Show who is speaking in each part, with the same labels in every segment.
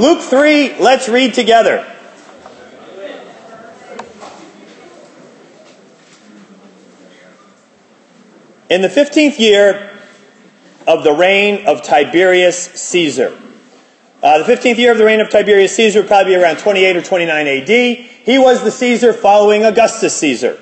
Speaker 1: Luke 3, let's read together. In the 15th year of the reign of Tiberius Caesar, uh, the 15th year of the reign of Tiberius Caesar would probably be around 28 or 29 AD. He was the Caesar following Augustus Caesar.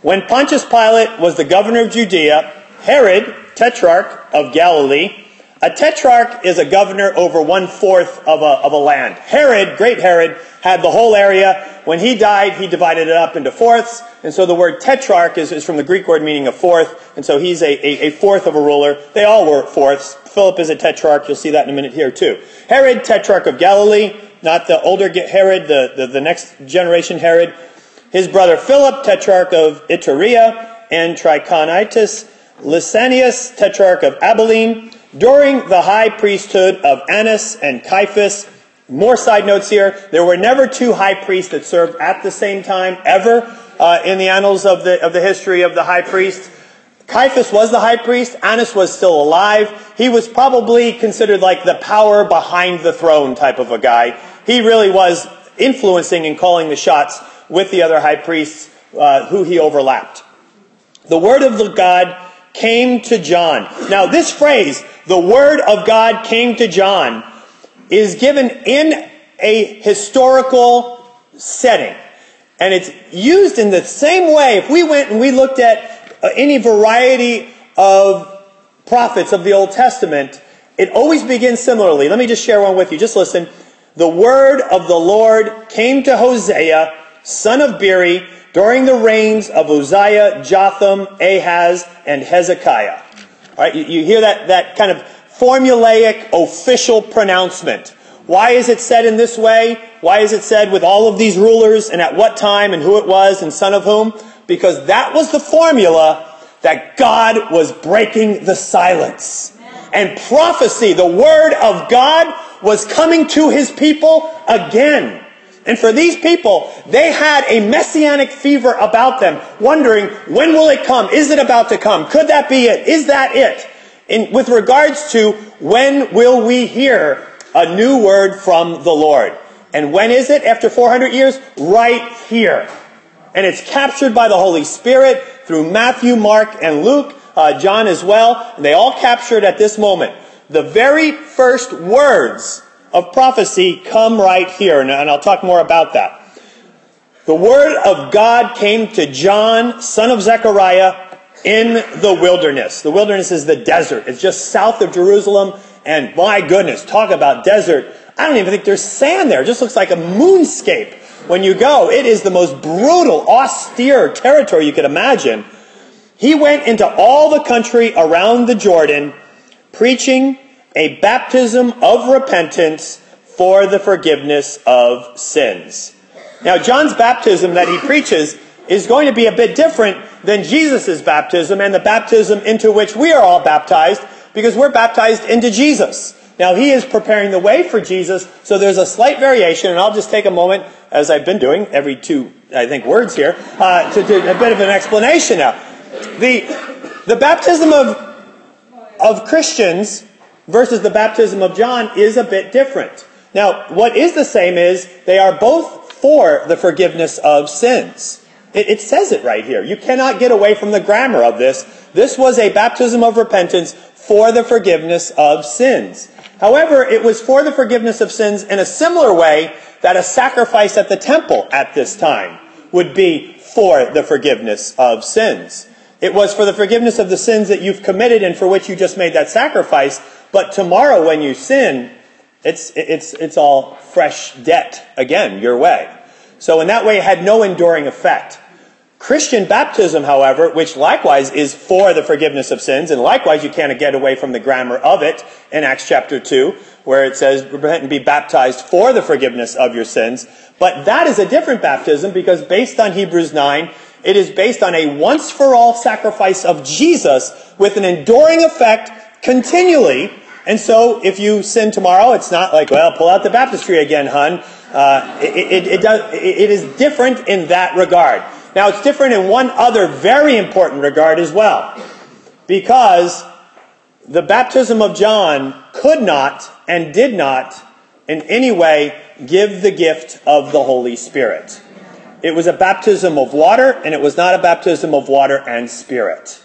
Speaker 1: When Pontius Pilate was the governor of Judea, Herod, tetrarch of Galilee, a tetrarch is a governor over one fourth of a, of a land. Herod, great Herod, had the whole area. When he died, he divided it up into fourths. And so the word tetrarch is, is from the Greek word meaning a fourth. And so he's a, a, a fourth of a ruler. They all were fourths. Philip is a tetrarch. You'll see that in a minute here too. Herod, tetrarch of Galilee, not the older Herod, the, the, the next generation Herod. His brother Philip, tetrarch of Iturea and Trachonitis. Lysanias, tetrarch of Abilene, during the high priesthood of Annas and Caiaphas, more side notes here. There were never two high priests that served at the same time, ever, uh, in the annals of the, of the history of the high priest. Caiaphas was the high priest. Annas was still alive. He was probably considered like the power behind the throne type of a guy. He really was influencing and calling the shots with the other high priests uh, who he overlapped. The word of the God came to John. Now, this phrase, the word of God came to John, is given in a historical setting. And it's used in the same way. If we went and we looked at uh, any variety of prophets of the Old Testament, it always begins similarly. Let me just share one with you. Just listen. The word of the Lord came to Hosea, son of Beeri, during the reigns of Uzziah, Jotham, Ahaz, and Hezekiah. All right, you, you hear that, that kind of formulaic official pronouncement. Why is it said in this way? Why is it said with all of these rulers and at what time and who it was and son of whom? Because that was the formula that God was breaking the silence. And prophecy, the word of God, was coming to his people again. And for these people, they had a messianic fever about them, wondering, when will it come? Is it about to come? Could that be it? Is that it? In, with regards to when will we hear a new word from the Lord? And when is it? After 400 years? Right here. And it's captured by the Holy Spirit through Matthew, Mark, and Luke, uh, John as well. And they all captured at this moment. The very first words of prophecy come right here, and I'll talk more about that. The word of God came to John, son of Zechariah, in the wilderness. The wilderness is the desert. It's just south of Jerusalem, and my goodness, talk about desert. I don't even think there's sand there. It just looks like a moonscape when you go. It is the most brutal, austere territory you could imagine. He went into all the country around the Jordan, preaching a baptism of repentance for the forgiveness of sins. Now, John's baptism that he preaches is going to be a bit different than Jesus' baptism and the baptism into which we are all baptized because we're baptized into Jesus. Now, he is preparing the way for Jesus, so there's a slight variation, and I'll just take a moment, as I've been doing every two, I think, words here, uh, to do a bit of an explanation now. The, the baptism of, of Christians versus the baptism of John is a bit different. Now, what is the same is they are both for the forgiveness of sins. It, it, says it right here. You cannot get away from the grammar of this. This was a baptism of repentance for the forgiveness of sins. However, it was for the forgiveness of sins in a similar way that a sacrifice at the temple at this time would be for the forgiveness of sins. It was for the forgiveness of the sins that you've committed and for which you just made that sacrifice, but tomorrow when you sin, it's, it's, it's all fresh debt again your way. So in that way it had no enduring effect. Christian baptism, however, which likewise is for the forgiveness of sins, and likewise you can't get away from the grammar of it in Acts chapter 2, where it says, repent and be baptized for the forgiveness of your sins. But that is a different baptism because based on Hebrews 9, it is based on a once for all sacrifice of Jesus with an enduring effect continually and so if you sin tomorrow, it's not like, well, pull out the baptistry again, hun. Uh, it, it, it, does, it is different in that regard. Now, it's different in one other very important regard as well. Because the baptism of John could not and did not in any way give the gift of the Holy Spirit. It was a baptism of water, and it was not a baptism of water and spirit.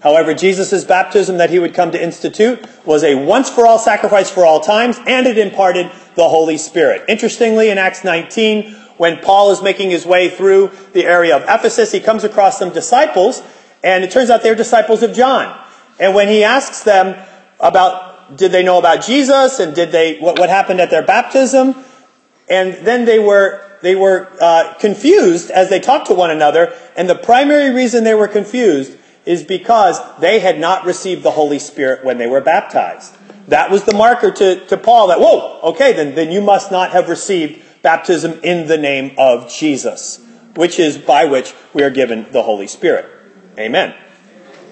Speaker 1: However, Jesus' baptism that he would come to institute was a once for all sacrifice for all times, and it imparted the Holy Spirit. Interestingly, in Acts 19, when Paul is making his way through the area of Ephesus, he comes across some disciples, and it turns out they're disciples of John. And when he asks them about, did they know about Jesus, and did they, what, what happened at their baptism, and then they were, they were uh, confused as they talked to one another, and the primary reason they were confused is because they had not received the Holy Spirit when they were baptized. That was the marker to, to Paul that, whoa, okay, then, then you must not have received baptism in the name of Jesus, which is by which we are given the Holy Spirit. Amen.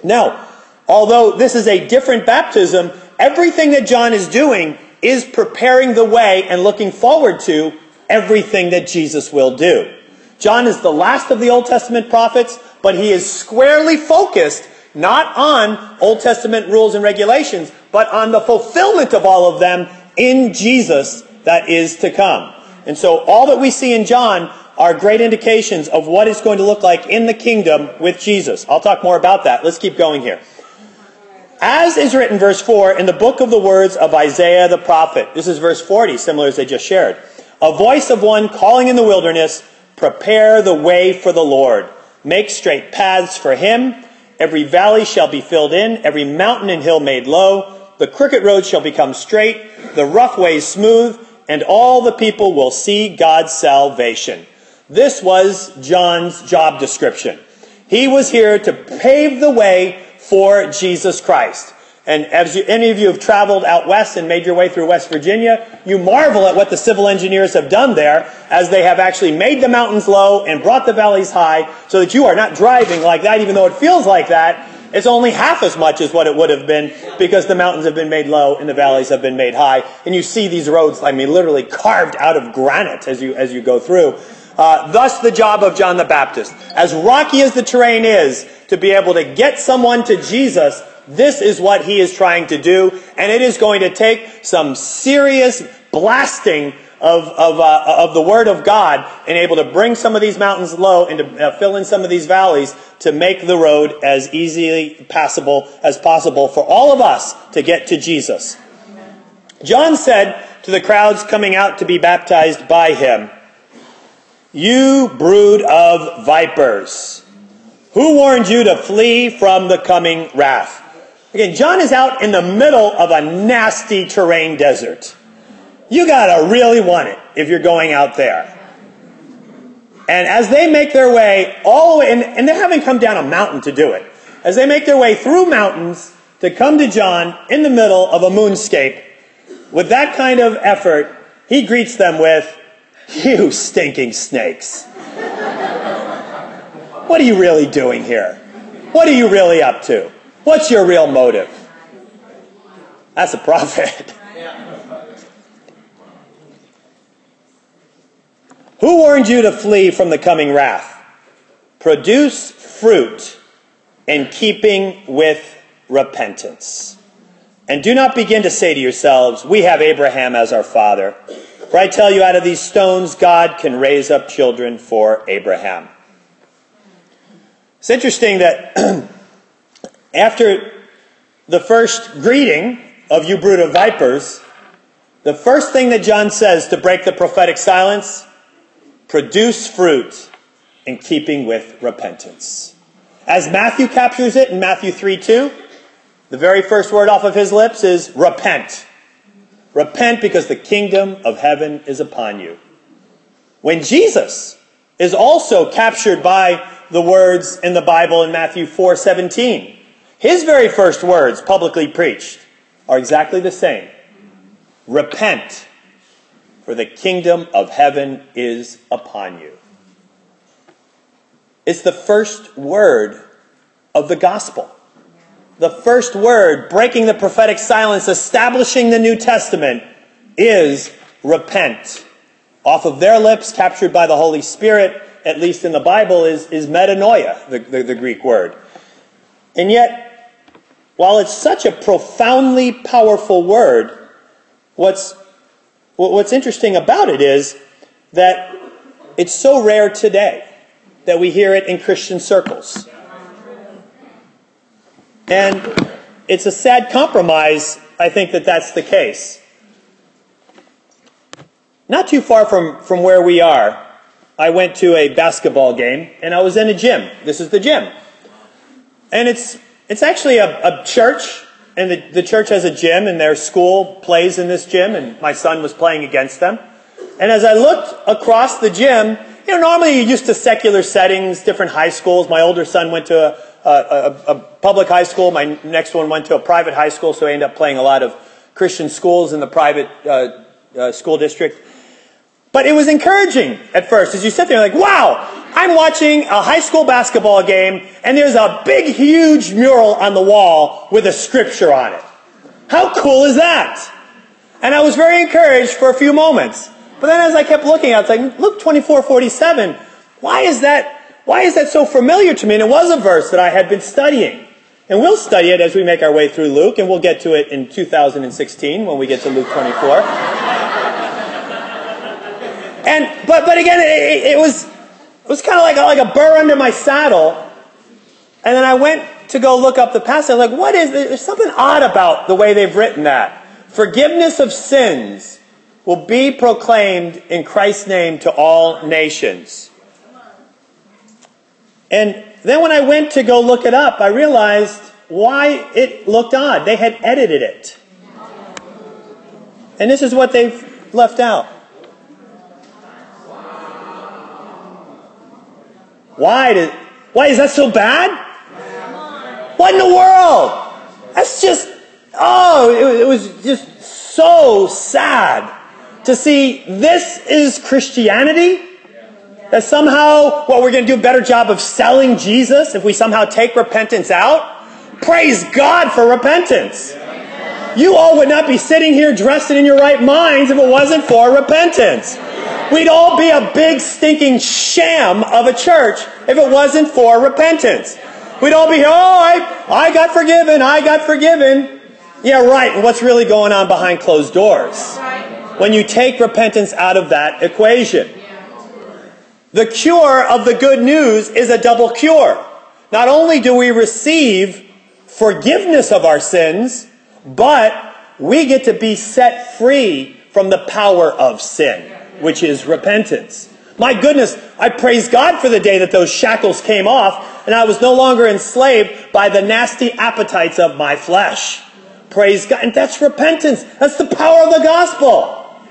Speaker 1: Now, although this is a different baptism, everything that John is doing is preparing the way and looking forward to everything that Jesus will do. John is the last of the Old Testament prophets but he is squarely focused not on Old Testament rules and regulations, but on the fulfillment of all of them in Jesus that is to come. And so all that we see in John are great indications of what it's going to look like in the kingdom with Jesus. I'll talk more about that. Let's keep going here. As is written, verse 4, in the book of the words of Isaiah the prophet. This is verse 40, similar as they just shared. A voice of one calling in the wilderness, prepare the way for the Lord Make straight paths for him. Every valley shall be filled in, every mountain and hill made low. The crooked road shall become straight, the rough ways smooth, and all the people will see God's salvation. This was John's job description. He was here to pave the way for Jesus Christ. And as you, any of you have traveled out west and made your way through West Virginia, you marvel at what the civil engineers have done there as they have actually made the mountains low and brought the valleys high so that you are not driving like that, even though it feels like that. It's only half as much as what it would have been because the mountains have been made low and the valleys have been made high. And you see these roads, I mean, literally carved out of granite as you, as you go through. Uh, thus the job of John the Baptist. As rocky as the terrain is, to be able to get someone to Jesus this is what he is trying to do, and it is going to take some serious blasting of, of, uh, of the Word of God and able to bring some of these mountains low and to uh, fill in some of these valleys to make the road as easily passable as possible for all of us to get to Jesus. John said to the crowds coming out to be baptized by him, You brood of vipers, who warned you to flee from the coming wrath? Again, John is out in the middle of a nasty terrain desert. You gotta really want it if you're going out there. And as they make their way all the way, and, and they haven't come down a mountain to do it, as they make their way through mountains to come to John in the middle of a moonscape, with that kind of effort, he greets them with, You stinking snakes. what are you really doing here? What are you really up to? What's your real motive? That's a prophet. Who warned you to flee from the coming wrath? Produce fruit in keeping with repentance. And do not begin to say to yourselves, We have Abraham as our father. For I tell you, out of these stones, God can raise up children for Abraham. It's interesting that After the first greeting of you brood of vipers, the first thing that John says to break the prophetic silence, produce fruit in keeping with repentance. As Matthew captures it in Matthew 3 2, the very first word off of his lips is repent. Repent because the kingdom of heaven is upon you. When Jesus is also captured by the words in the Bible in Matthew 4 17, his very first words, publicly preached, are exactly the same Repent, for the kingdom of heaven is upon you. It's the first word of the gospel. The first word, breaking the prophetic silence, establishing the New Testament, is repent. Off of their lips, captured by the Holy Spirit, at least in the Bible, is, is metanoia, the, the, the Greek word. And yet, while it's such a profoundly powerful word, what's what's interesting about it is that it's so rare today that we hear it in Christian circles. And it's a sad compromise, I think, that that's the case. Not too far from, from where we are, I went to a basketball game and I was in a gym. This is the gym. And it's, it's actually a, a church, and the, the church has a gym, and their school plays in this gym, and my son was playing against them. And as I looked across the gym, you know, normally you're used to secular settings, different high schools. My older son went to a, a, a, public high school. My next one went to a private high school, so I ended up playing a lot of Christian schools in the private uh, uh, school district. But it was encouraging at first as you sit there like, wow, I'm watching a high school basketball game and there's a big, huge mural on the wall with a scripture on it. How cool is that? And I was very encouraged for a few moments. But then as I kept looking, I was like, Luke 24:47, why is that why is that so familiar to me? And it was a verse that I had been studying. And we'll study it as we make our way through Luke, and we'll get to it in 2016 when we get to Luke 24. and but but again, it, it was was kind of like like a burr under my saddle. And then I went to go look up the passage. I was like, what is there's something odd about the way they've written that. Forgiveness of sins will be proclaimed in Christ's name to all nations. And then when I went to go look it up, I realized why it looked odd. They had edited it. And this is what they've left out. Why did why is that so bad? What in the world? That's just oh, it, it was just so sad to see this is Christianity? That somehow, well, we're going to do a better job of selling Jesus if we somehow take repentance out? Praise God for repentance. You all would not be sitting here dressed in your right minds if it wasn't for repentance. We'd all be a big stinking sham of a church if it wasn't for repentance. We'd all be oh, I, I got forgiven, I got forgiven. Yeah, right. And what's really going on behind closed doors? when you take repentance out of that equation. The cure of the good news is a double cure. Not only do we receive forgiveness of our sins, but we get to be set free from the power of sin, which is repentance. My goodness, I praise God for the day that those shackles came off and I was no longer enslaved by the nasty appetites of my flesh. Praise God. And that's repentance. That's the power of the gospel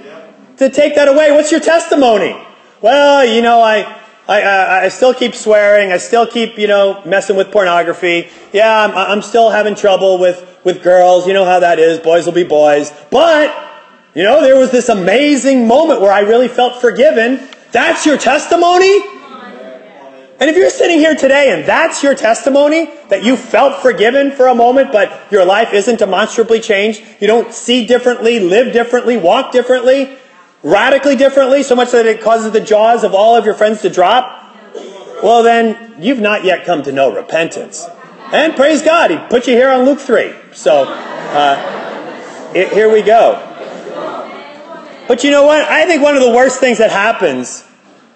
Speaker 1: to take that away. What's your testimony? Well, you know, I, Uh, I, I still keep swearing. I still keep, you know, messing with pornography. Yeah, I'm, I'm still having trouble with, with girls. You know how that is. Boys will be boys. But, you know, there was this amazing moment where I really felt forgiven. That's your testimony? And if you're sitting here today and that's your testimony, that you felt forgiven for a moment, but your life isn't demonstrably changed, you don't see differently, live differently, walk differently, radically differently, so much that it causes the jaws of all of your friends to drop, well, then you've not yet come to know repentance. And praise God, He put you here on Luke 3. So uh, it, here we go. But you know what? I think one of the worst things that happens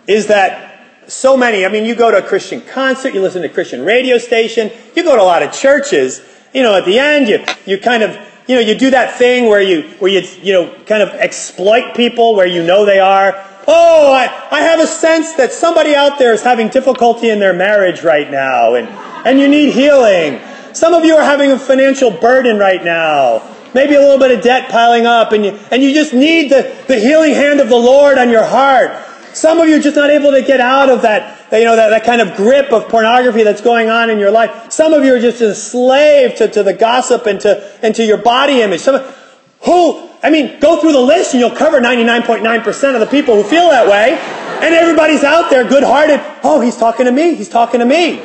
Speaker 1: is that so many, I mean, you go to a Christian concert, you listen to a Christian radio station, you go to a lot of churches, you know, at the end, you, you kind of you know, you do that thing where you, where you, you know, kind of exploit people where you know they are. Oh, I, I have a sense that somebody out there is having difficulty in their marriage right now and, and you need healing. Some of you are having a financial burden right now. Maybe a little bit of debt piling up and you, and you just need the, the healing hand of the Lord on your heart. Some of you are just not able to get out of that, you know, that, that kind of grip of pornography that's going on in your life. Some of you are just enslaved to, to the gossip and to, and to your body image. Some, who, I mean, go through the list and you'll cover 99.9% of the people who feel that way. And everybody's out there good hearted. Oh, he's talking to me. He's talking to me.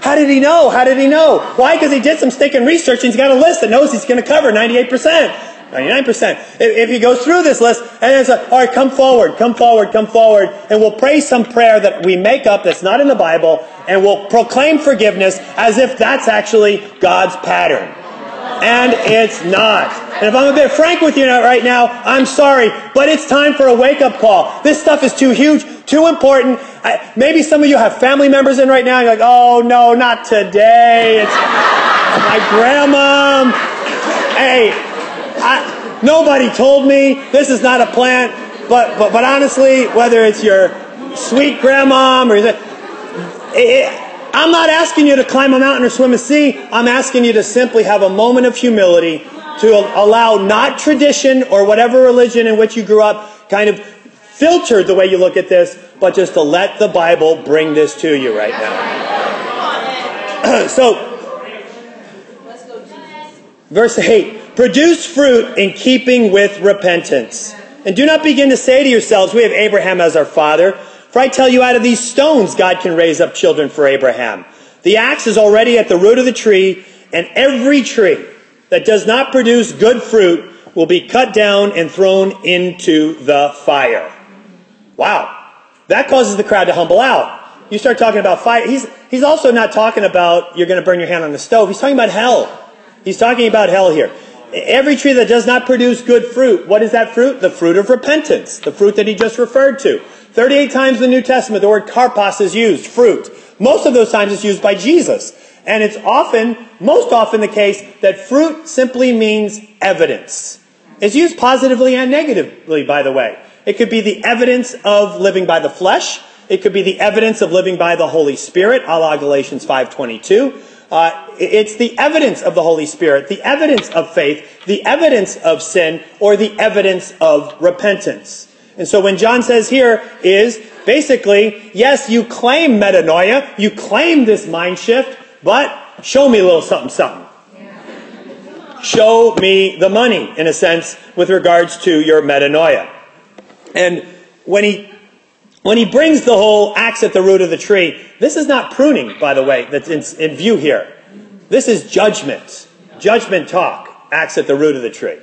Speaker 1: How did he know? How did he know? Why? Because he did some stinking research and he's got a list that knows he's going to cover 98%. 99%. If, if he goes through this list and it's like, all right, come forward, come forward, come forward, and we'll pray some prayer that we make up that's not in the Bible, and we'll proclaim forgiveness as if that's actually God's pattern. and it's not. And if I'm a bit frank with you right now, I'm sorry, but it's time for a wake up call. This stuff is too huge, too important. I, maybe some of you have family members in right now. You're like, oh no, not today. It's my grandma. Hey, I, nobody told me this is not a plant. But, but, but honestly, whether it's your sweet grandma or it, I'm not asking you to climb a mountain or swim a sea. I'm asking you to simply have a moment of humility to allow not tradition or whatever religion in which you grew up kind of filtered the way you look at this, but just to let the Bible bring this to you right now. so, verse 8 produce fruit in keeping with repentance. And do not begin to say to yourselves, We have Abraham as our father. For I tell you, out of these stones, God can raise up children for Abraham. The axe is already at the root of the tree, and every tree that does not produce good fruit will be cut down and thrown into the fire. Wow. That causes the crowd to humble out. You start talking about fire. He's, he's also not talking about you're going to burn your hand on the stove. He's talking about hell. He's talking about hell here. Every tree that does not produce good fruit, what is that fruit? The fruit of repentance, the fruit that he just referred to. 38 times in the New Testament, the word karpos is used, fruit. Most of those times it's used by Jesus. And it's often, most often the case that fruit simply means evidence. It's used positively and negatively, by the way. It could be the evidence of living by the flesh. It could be the evidence of living by the Holy Spirit, a la Galatians 5.22. Uh, it's the evidence of the Holy Spirit, the evidence of faith, the evidence of sin, or the evidence of repentance. And so when John says here is basically, yes, you claim metanoia, you claim this mind shift, but show me a little something, something. Show me the money, in a sense, with regards to your metanoia. And when he when he brings the whole axe at the root of the tree, this is not pruning, by the way, that's in, in view here. This is judgment. Judgment talk. Axe at the root of the tree.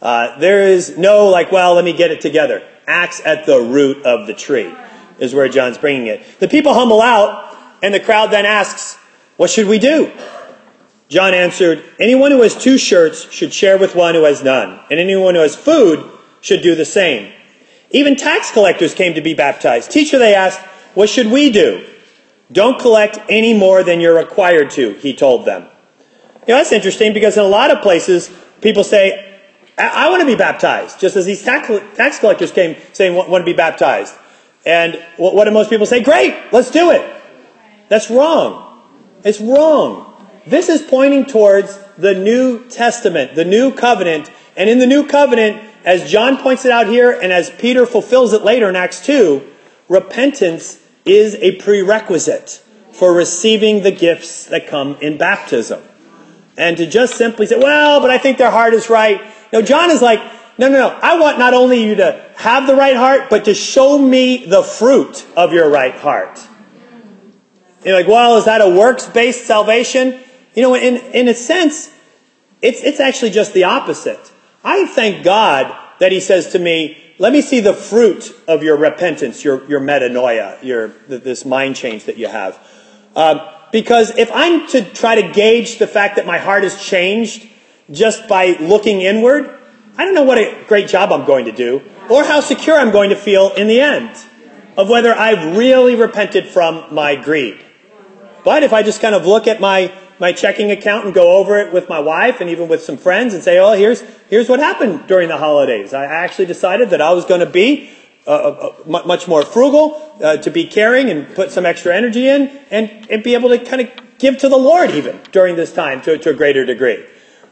Speaker 1: Uh, there is no like, well, let me get it together axe at the root of the tree, is where John's bringing it. The people humble out, and the crowd then asks, What should we do? John answered, Anyone who has two shirts should share with one who has none, and anyone who has food should do the same. Even tax collectors came to be baptized. Teacher, they asked, What should we do? Don't collect any more than you're required to, he told them. You know, that's interesting because in a lot of places, people say, I, want to be baptized, just as these tax, tax collectors came saying, want to be baptized. And what, what do most people say? Great, let's do it. That's wrong. It's wrong. This is pointing towards the New Testament, the New Covenant. And in the New Covenant, as John points it out here, and as Peter fulfills it later in Acts 2, repentance is a prerequisite for receiving the gifts that come in baptism. And to just simply say, well, but I think their heart is right. No, John is like, no, no, no. I want not only you to have the right heart, but to show me the fruit of your right heart. You're like, well, is that a works-based salvation? You know, in, in a sense, it's, it's actually just the opposite. I thank God that he says to me, let me see the fruit of your repentance, your, your metanoia, your, this mind change that you have. Um, because if I'm to try to gauge the fact that my heart has changed just by looking inward, I don't know what a great job I'm going to do or how secure I'm going to feel in the end of whether I've really repented from my greed. But if I just kind of look at my, my checking account and go over it with my wife and even with some friends and say, oh, here's, here's what happened during the holidays. I actually decided that I was going to be uh, uh, uh much more frugal, uh, to be caring and put some extra energy in and, and be able to kind of give to the Lord even during this time to, to a greater degree.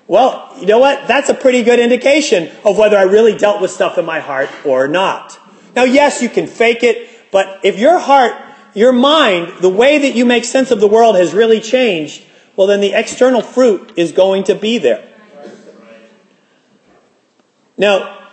Speaker 1: Well, you know what? That's a pretty good indication of whether I really dealt with stuff in my heart or not. Now, yes, you can fake it, but if your heart, your mind, the way that you make sense of the world has really changed, well, then the external fruit is going to be there. Now,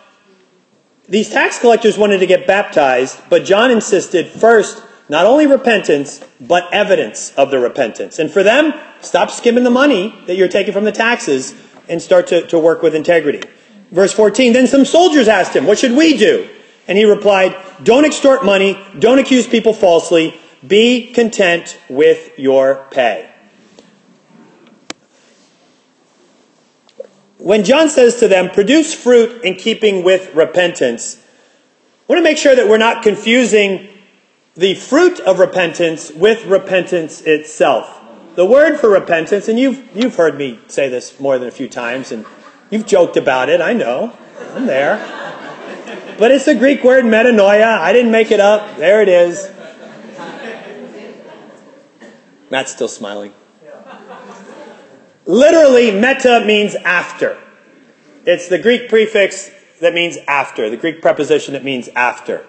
Speaker 1: these tax collectors wanted to get baptized, but John insisted first, not only repentance, but evidence of the repentance. And for them, stop skimming the money that you're taking from the taxes and start to, to work with integrity. Verse 14, then some soldiers asked him, what should we do? And he replied, don't extort money, don't accuse people falsely, be content with your pay. When John says to them, produce fruit in keeping with repentance, I want to make sure that we're not confusing the fruit of repentance with repentance itself. The word for repentance, and you've, you've heard me say this more than a few times, and you've joked about it, I know. I'm there. But it's the Greek word metanoia. I didn't make it up. There it is. Matt's still smiling. Literally, meta means after. It's the Greek prefix that means after, the Greek preposition that means after.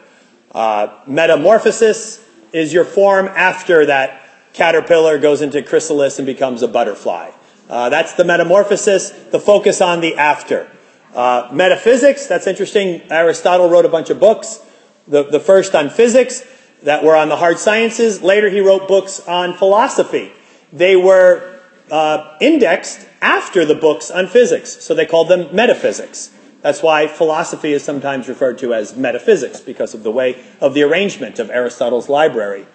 Speaker 1: Uh, metamorphosis is your form after that caterpillar goes into chrysalis and becomes a butterfly. Uh, that's the metamorphosis, the focus on the after. Uh, metaphysics, that's interesting. Aristotle wrote a bunch of books. The, the first on physics that were on the hard sciences. Later, he wrote books on philosophy. They were uh, indexed after the books on physics, so they called them metaphysics. That's why philosophy is sometimes referred to as metaphysics, because of the way of the arrangement of Aristotle's library.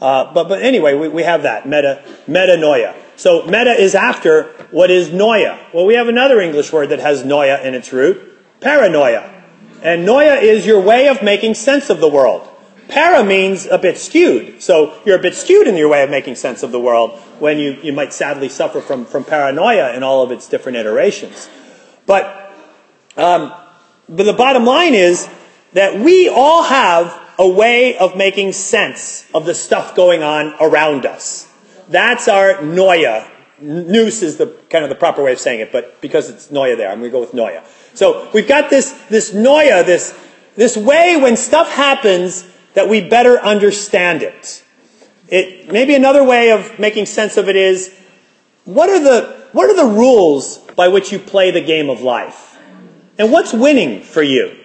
Speaker 1: Uh, but, but anyway, we, we have that, meta, metanoia. So meta is after what is noia. Well, we have another English word that has noia in its root, paranoia. And noia is your way of making sense of the world. Para means a bit skewed. So you're a bit skewed in your way of making sense of the world when you, you might sadly suffer from, from paranoia in all of its different iterations. But, um, but the bottom line is that we all have a way of making sense of the stuff going on around us. That's our noia. Nous is the kind of the proper way of saying it, but because it's noia there, I'm going to go with noia. So we've got this, this noia, this, this way when stuff happens that we better understand it. It, maybe another way of making sense of it is, what are the, what are the rules by which you play the game of life? And what's winning for you?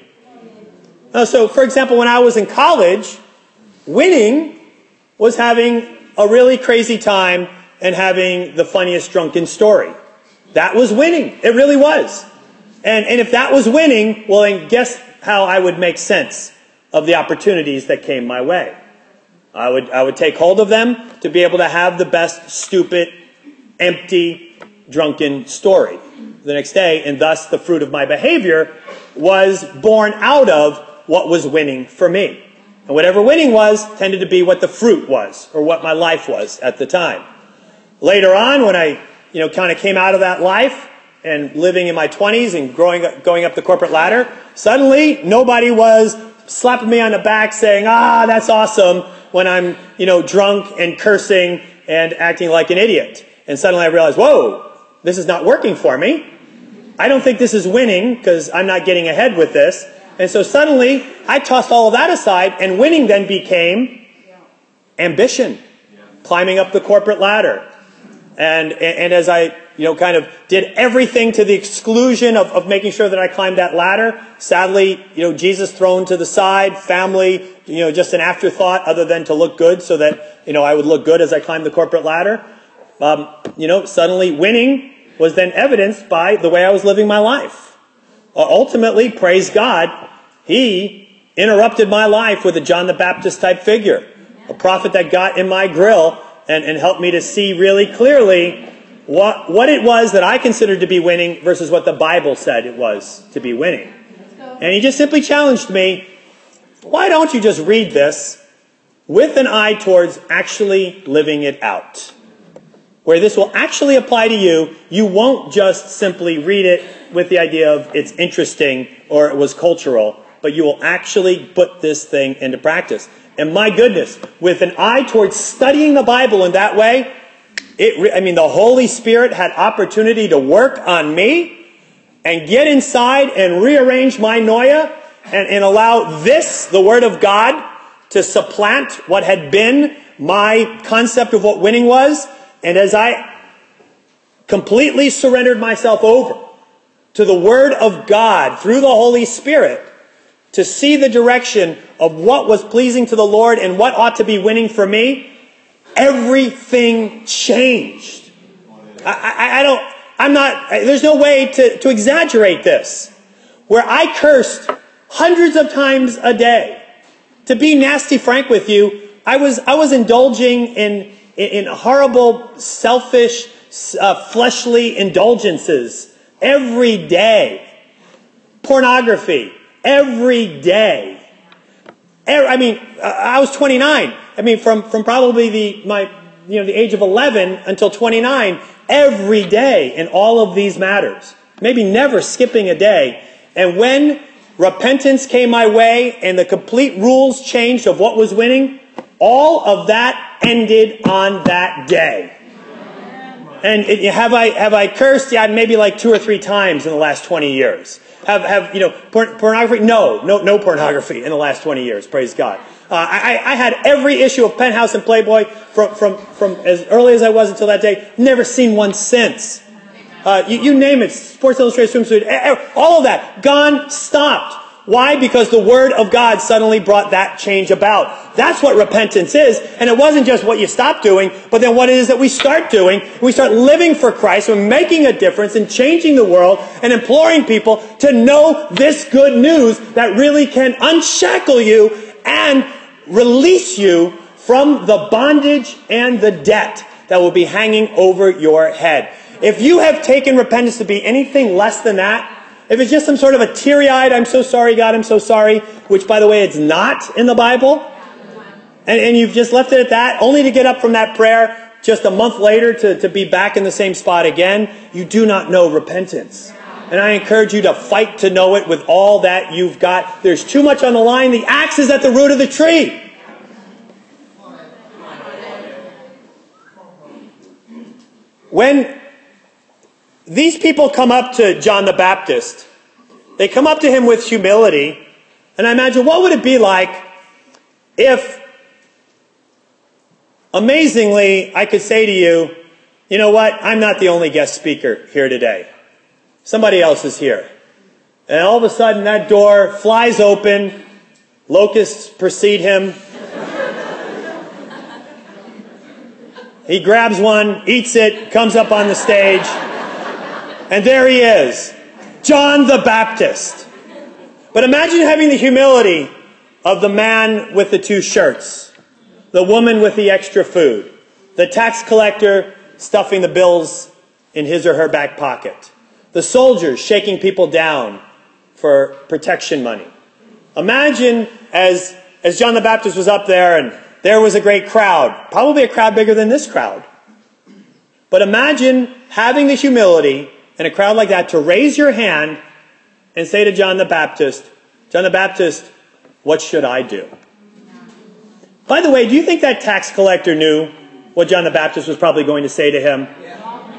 Speaker 1: Uh, so, for example, when I was in college, winning was having a really crazy time and having the funniest drunken story. That was winning. It really was. And, and if that was winning, well, then guess how I would make sense of the opportunities that came my way. I would, I would take hold of them to be able to have the best stupid, empty, drunken story the next day, and thus the fruit of my behavior was born out of what was winning for me. And whatever winning was tended to be what the fruit was, or what my life was at the time. Later on, when I, you know, kind of came out of that life and living in my 20s and growing up, going up the corporate ladder, suddenly nobody was slapping me on the back saying, ah, that's awesome, when I'm, you know, drunk and cursing and acting like an idiot. And suddenly I realize, whoa, this is not working for me. I don't think this is winning because I'm not getting ahead with this. And so suddenly I tossed all of that aside and winning then became ambition, climbing up the corporate ladder. And, and as I you know, kind of did everything to the exclusion of, of making sure that I climbed that ladder. Sadly, you know, Jesus thrown to the side, family, you know, just an afterthought other than to look good so that, you know, I would look good as I climbed the corporate ladder. Um, you know, suddenly winning was then evidenced by the way I was living my life. Uh, ultimately, praise God, He interrupted my life with a John the Baptist type figure, a prophet that got in my grill and, and helped me to see really clearly what, what it was that I considered to be winning versus what the Bible said it was to be winning. And he just simply challenged me, why don't you just read this with an eye towards actually living it out? Where this will actually apply to you, you won't just simply read it with the idea of it's interesting or it was cultural, but you will actually put this thing into practice. And my goodness, with an eye towards studying the Bible in that way, it, I mean, the Holy Spirit had opportunity to work on me and get inside and rearrange my noia and, and allow this, the Word of God, to supplant what had been my concept of what winning was. And as I completely surrendered myself over to the Word of God through the Holy Spirit to see the direction of what was pleasing to the Lord and what ought to be winning for me, everything changed. I, I, I, don't, I'm not, there's no way to, to exaggerate this. Where I cursed hundreds of times a day. To be nasty frank with you, I was, I was indulging in, in, in horrible, selfish, uh, fleshly indulgences every day. Pornography, every day. Er, I mean, uh, I was 29. I mean, from, from probably the, my, you know, the age of 11 until 29, every day in all of these matters. Maybe never skipping a day. And when repentance came my way and the complete rules changed of what was winning, all of that ended on that day. And it, have I have I cursed? Yeah, maybe like two or three times in the last 20 years. Have have you know porn, pornography? No, no, no pornography in the last 20 years. Praise God. Uh, I, I had every issue of Penthouse and Playboy from from from as early as I was until that day. Never seen one since. Uh, you, you, name it, Sports Illustrated swimsuit, all of that gone, stopped. Why? Because the Word of God suddenly brought that change about. That's what repentance is. And it wasn't just what you stop doing, but then what it is that we start doing. We start living for Christ and making a difference and changing the world and imploring people to know this good news that really can unshackle you and release you from the bondage and the debt that will be hanging over your head. If you have taken repentance to be anything less than that, if it's just some sort of a teary eyed, I'm so sorry, God, I'm so sorry, which by the way, it's not in the Bible, and, and you've just left it at that, only to get up from that prayer just a month later to, to be back in the same spot again, you do not know repentance. And I encourage you to fight to know it with all that you've got. There's too much on the line. The axe is at the root of the tree. When these people come up to John the Baptist. They come up to him with humility. And I imagine what would it be like if, amazingly, I could say to you, you know what? I'm not the only guest speaker here today. Somebody else is here. And all of a sudden that door flies open. Locusts precede him. he grabs one, eats it, comes up on the stage. And there he is, John the Baptist. But imagine having the humility of the man with the two shirts, the woman with the extra food, the tax collector stuffing the bills in his or her back pocket, the soldiers shaking people down for protection money. Imagine as, as John the Baptist was up there and there was a great crowd, probably a crowd bigger than this crowd. But imagine having the humility in a crowd like that to raise your hand and say to John the Baptist, John the Baptist, what should I do? By the way, do you think that tax collector knew what John the Baptist was probably going to say to him?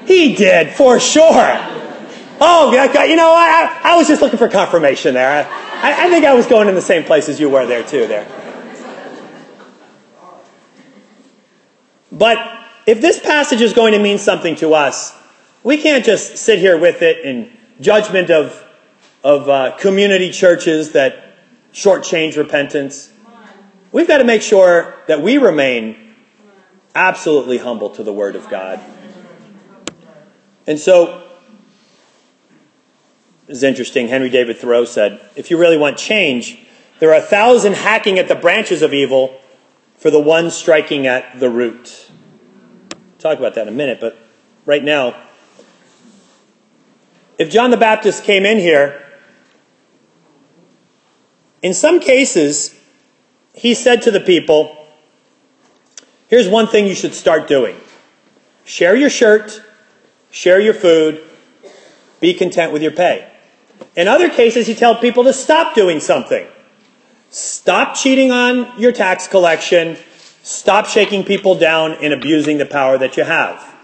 Speaker 1: He did, for sure. Oh, you know, I, I was just looking for confirmation there. I, I think I was going in the same place as you were there, too, there. But if this passage is going to mean something to us, we can't just sit here with it in judgment of, of uh, community churches that shortchange repentance. We've got to make sure that we remain absolutely humble to the Word of God. And so, it's interesting. Henry David Thoreau said, if you really want change, there are a thousand hacking at the branches of evil for the one striking at the root. talk about that in a minute, but right now, if John the Baptist came in here, in some cases, he said to the people, Here's one thing you should start doing share your shirt, share your food, be content with your pay. In other cases, he told people to stop doing something. Stop cheating on your tax collection. Stop shaking people down and abusing the power that you have.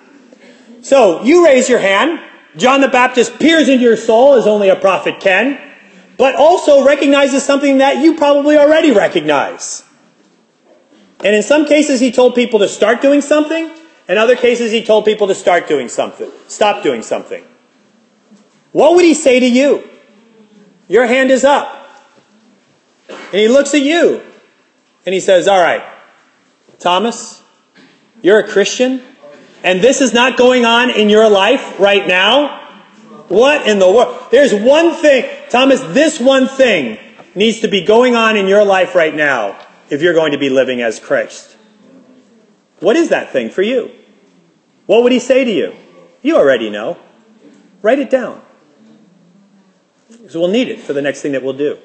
Speaker 1: So, you raise your hand. John the Baptist peers into your soul as only a prophet can, but also recognizes something that you probably already recognize. And in some cases, he told people to start doing something. In other cases, he told people to start doing something, stop doing something. What would he say to you? Your hand is up. And he looks at you and he says, All right, Thomas, you're a Christian and this is not going on in your life right now, what in the world? There's one thing, Thomas, this one thing needs to be going on in your life right now if you're going to be living as Christ. What is that thing for you? What would he say to you? You already know. Write it down. because we'll need it for the next thing that we'll do.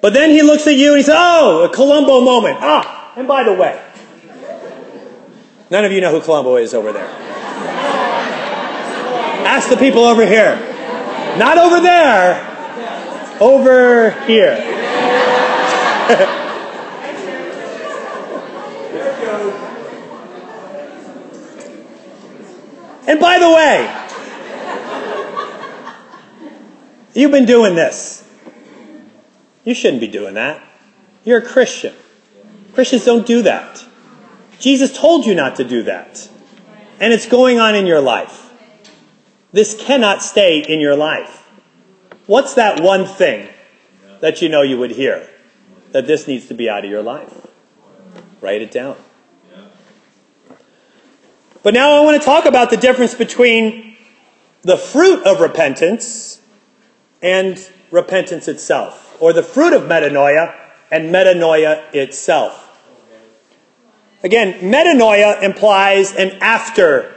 Speaker 1: But then he looks at you and he says, Oh, a Columbo moment. Ah, and by the way, none of you know who Columbo is over there. Ask the people over here. Not over there, over here. and by the way, you've been doing this. You shouldn't be doing that. You're a Christian. Christians don't do that. Jesus told you not to do that. And it's going on in your life. This cannot stay in your life. What's that one thing that you know you would hear that this needs to be out of your life? Write it down. But now I want to talk about the difference between the fruit of repentance and repentance itself, or the fruit of metanoia and metanoia itself. Again, metanoia implies an after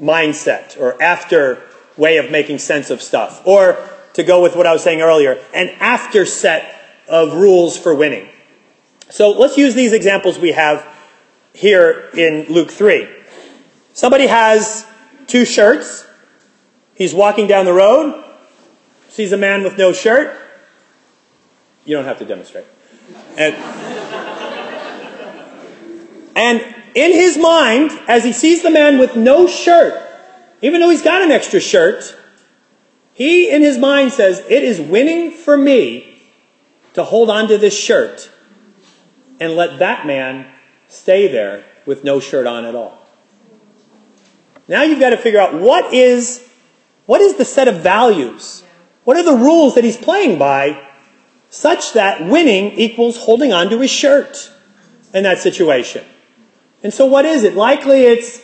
Speaker 1: mindset or after way of making sense of stuff. Or to go with what I was saying earlier, an after set of rules for winning. So let's use these examples we have here in Luke 3. Somebody has two shirts. He's walking down the road, sees a man with no shirt. You don't have to demonstrate. And, and in his mind, as he sees the man with no shirt, even though he's got an extra shirt, he in his mind says, It is winning for me to hold on to this shirt and let that man stay there with no shirt on at all. Now you've got to figure out what is, what is the set of values? What are the rules that he's playing by such that winning equals holding on to his shirt in that situation? And so what is it? Likely it's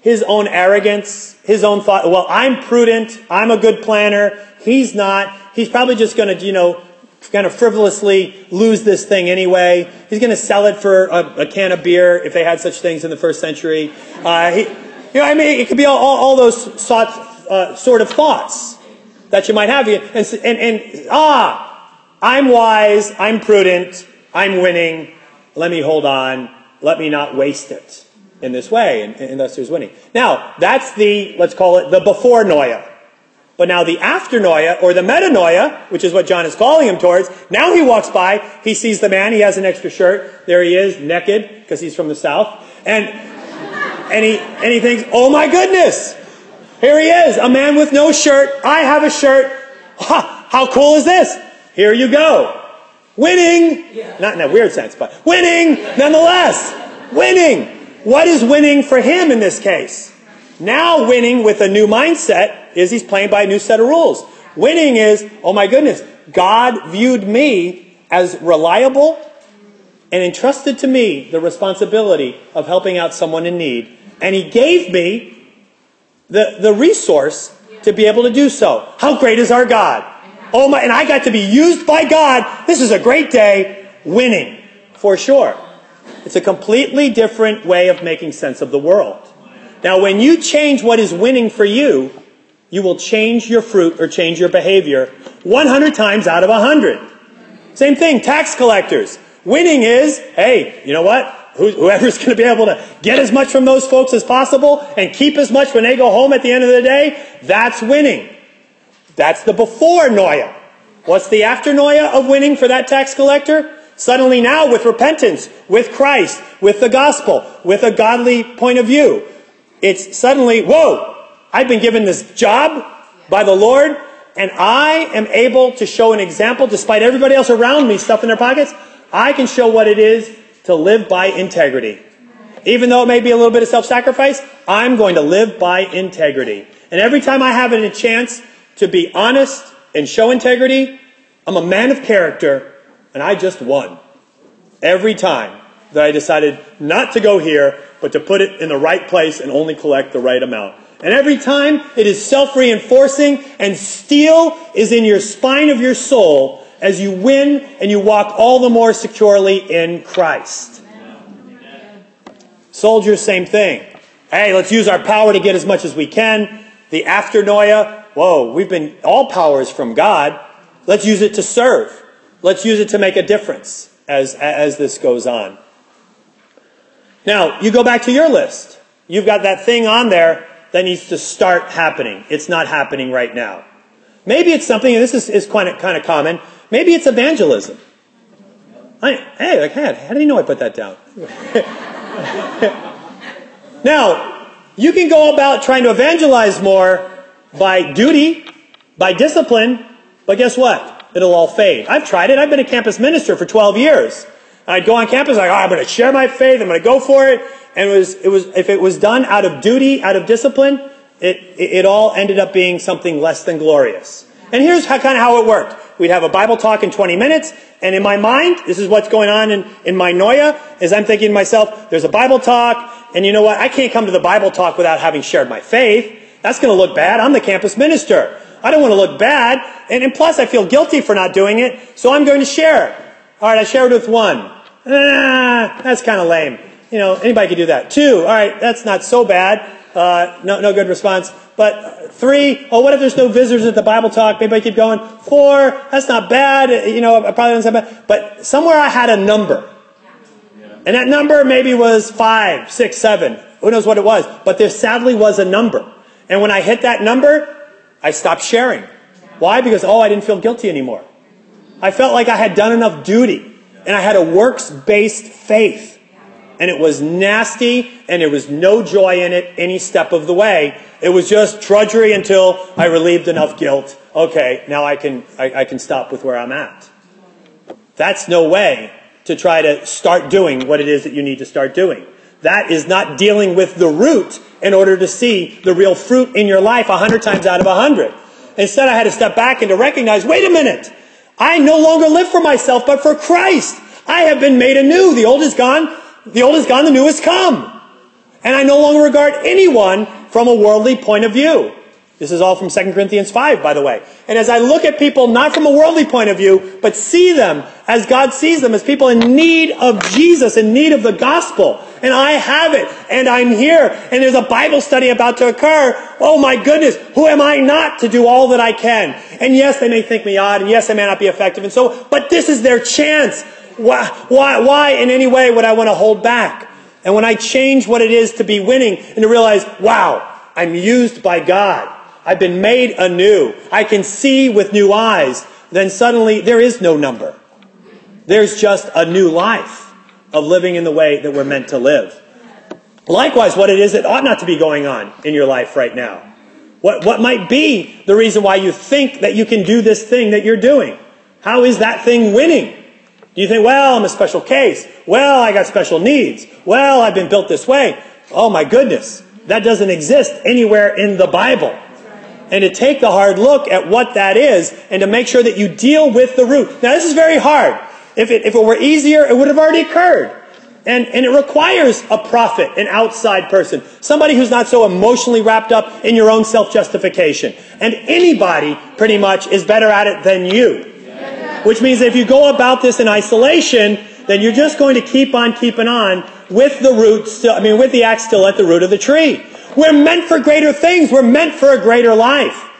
Speaker 1: his own arrogance, his own thought, well, I'm prudent, I'm a good planner, he's not. He's probably just going to, you know, kind of frivolously lose this thing anyway. He's going to sell it for a, a, can of beer if they had such things in the first century. Uh, he, you know, I mean, it could be all, all, all those sort, uh, sort of thoughts that you might have. And, and, and, ah, I'm wise, I'm prudent, I'm winning, let me hold on let me not waste it in this way, and, and thus there's winning. Now, that's the, let's call it the before Noia. But now the after Noia, or the metanoia, which is what John is calling him towards, now he walks by, he sees the man, he has an extra shirt, there he is, naked, because he's from the south, and, and, he, and he thinks, oh my goodness, here he is, a man with no shirt, I have a shirt, ha, how cool is this? Here you go. Winning! Not in a weird sense, but winning nonetheless. Winning! What is winning for him in this case? Now winning with a new mindset is he's playing by a new set of rules. Winning is, oh my goodness, God viewed me as reliable and entrusted to me the responsibility of helping out someone in need. And he gave me the, the resource to be able to do so. How great is our God? Oh my, and I got to be used by God. This is a great day. Winning, for sure. It's a completely different way of making sense of the world. Now, when you change what is winning for you, you will change your fruit or change your behavior 100 times out of 100. Same thing, tax collectors. Winning is, hey, you know what? Whoever's going to be able to get as much from those folks as possible and keep as much when they go home at the end of the day, that's winning. That's the before Noia. What's the after Noia of winning for that tax collector? Suddenly now with repentance, with Christ, with the gospel, with a godly point of view, it's suddenly, whoa, I've been given this job by the Lord and I am able to show an example despite everybody else around me stuff in their pockets. I can show what it is to live by integrity. Even though it may be a little bit of self-sacrifice, I'm going to live by integrity. And every time I have a chance to be honest and show integrity. I'm a man of character, and I just won. Every time that I decided not to go here, but to put it in the right place and only collect the right amount. And every time it is self reinforcing, and steel is in your spine of your soul as you win and you walk all the more securely in Christ. Soldiers, same thing. Hey, let's use our power to get as much as we can. The after Noia, whoa, we've been, all powers from God. Let's use it to serve. Let's use it to make a difference as, as this goes on. Now, you go back to your list. You've got that thing on there that needs to start happening. It's not happening right now. Maybe it's something, and this is, is kind, of, kind of common, maybe it's evangelism. I, hey, like, hey, how do you know I put that down? now, you can go about trying to evangelize more by duty, by discipline, but guess what? It'll all fade. I've tried it. I've been a campus minister for 12 years. I'd go on campus like, oh, I'm going to share my faith. I'm going to go for it. And it was, it was, if it was done out of duty, out of discipline, it, it, it all ended up being something less than glorious. And here's how, kind of how it worked. We'd have a Bible talk in 20 minutes, and in my mind, this is what's going on in, in my noia, is I'm thinking to myself, there's a Bible talk, and you know what? I can't come to the Bible talk without having shared my faith. That's going to look bad. I'm the campus minister. I don't want to look bad. And, and plus, I feel guilty for not doing it, so I'm going to share. All right, I shared with one. Ah, that's kind of lame. You know, anybody could do that. Two, all right, that's not so bad. Uh, no, no good response. But three, oh, what if there's no visitors at the Bible talk? Maybe I keep going. Four, that's not bad. You know, I probably don't say bad. But somewhere I had a number. And that number maybe was five, six, seven. Who knows what it was? But there sadly was a number. And when I hit that number, I stopped sharing. Why? Because, oh, I didn't feel guilty anymore. I felt like I had done enough duty. And I had a works based faith. And it was nasty, and there was no joy in it any step of the way. It was just drudgery until I relieved enough guilt. Okay, now I can, I, I can stop with where I'm at. That's no way to try to start doing what it is that you need to start doing. That is not dealing with the root in order to see the real fruit in your life a hundred times out of a hundred. Instead, I had to step back and to recognize, wait a minute. I no longer live for myself, but for Christ. I have been made anew. The old is gone. The old is gone. The new has come. And I no longer regard anyone from a worldly point of view. This is all from 2 Corinthians 5, by the way. And as I look at people, not from a worldly point of view, but see them as God sees them, as people in need of Jesus, in need of the gospel. And I have it, and I'm here, and there's a Bible study about to occur. Oh my goodness, who am I not to do all that I can? And yes, they may think me odd, and yes, I may not be effective, and so, but this is their chance. Why, why, why in any way would I want to hold back? And when I change what it is to be winning and to realize, wow, I'm used by God. I've been made anew. I can see with new eyes. Then suddenly there is no number. There's just a new life of living in the way that we're meant to live. Likewise, what it is that ought not to be going on in your life right now. What, what might be the reason why you think that you can do this thing that you're doing? How is that thing winning? Do you think, well, I'm a special case. Well, I got special needs. Well, I've been built this way. Oh my goodness. That doesn't exist anywhere in the Bible and to take the hard look at what that is and to make sure that you deal with the root. Now, this is very hard. If it, if it were easier, it would have already occurred. And, and it requires a prophet, an outside person, somebody who's not so emotionally wrapped up in your own self-justification. And anybody, pretty much, is better at it than you. Which means if you go about this in isolation, then you're just going to keep on keeping on with the root still, I mean, with the axe still at the root of the tree. We're meant for greater things. We're meant for a greater life.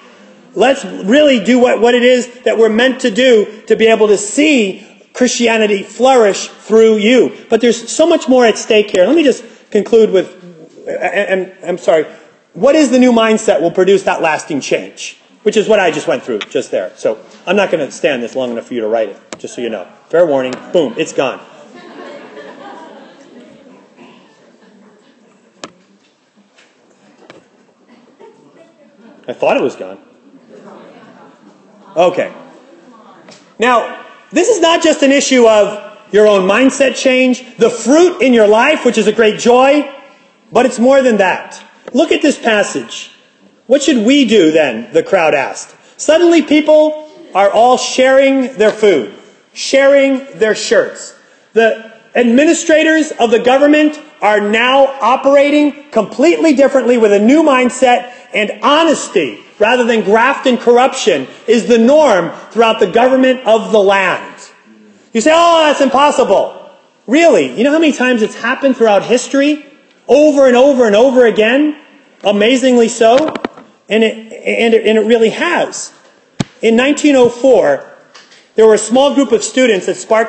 Speaker 1: Let's really do what, what it is that we're meant to do to be able to see Christianity flourish through you. But there's so much more at stake here. Let me just conclude with, and I'm sorry, what is the new mindset will produce that lasting change? Which is what I just went through just there. So I'm not going to stand this long enough for you to write it, just so you know. Fair warning, boom, it's gone. I thought it was gone. Okay. Now, this is not just an issue of your own mindset change, the fruit in your life, which is a great joy, but it's more than that. Look at this passage. What should we do then? The crowd asked. Suddenly people are all sharing their food, sharing their shirts. The administrators of the government are now operating completely differently with a new mindset and honesty rather than graft and corruption is the norm throughout the government of the land. You say, oh, that's impossible. Really? You know how many times it's happened throughout history? Over and over and over again? Amazingly so? And it, and it, and it really has. In 1904, there were a small group of students at Spark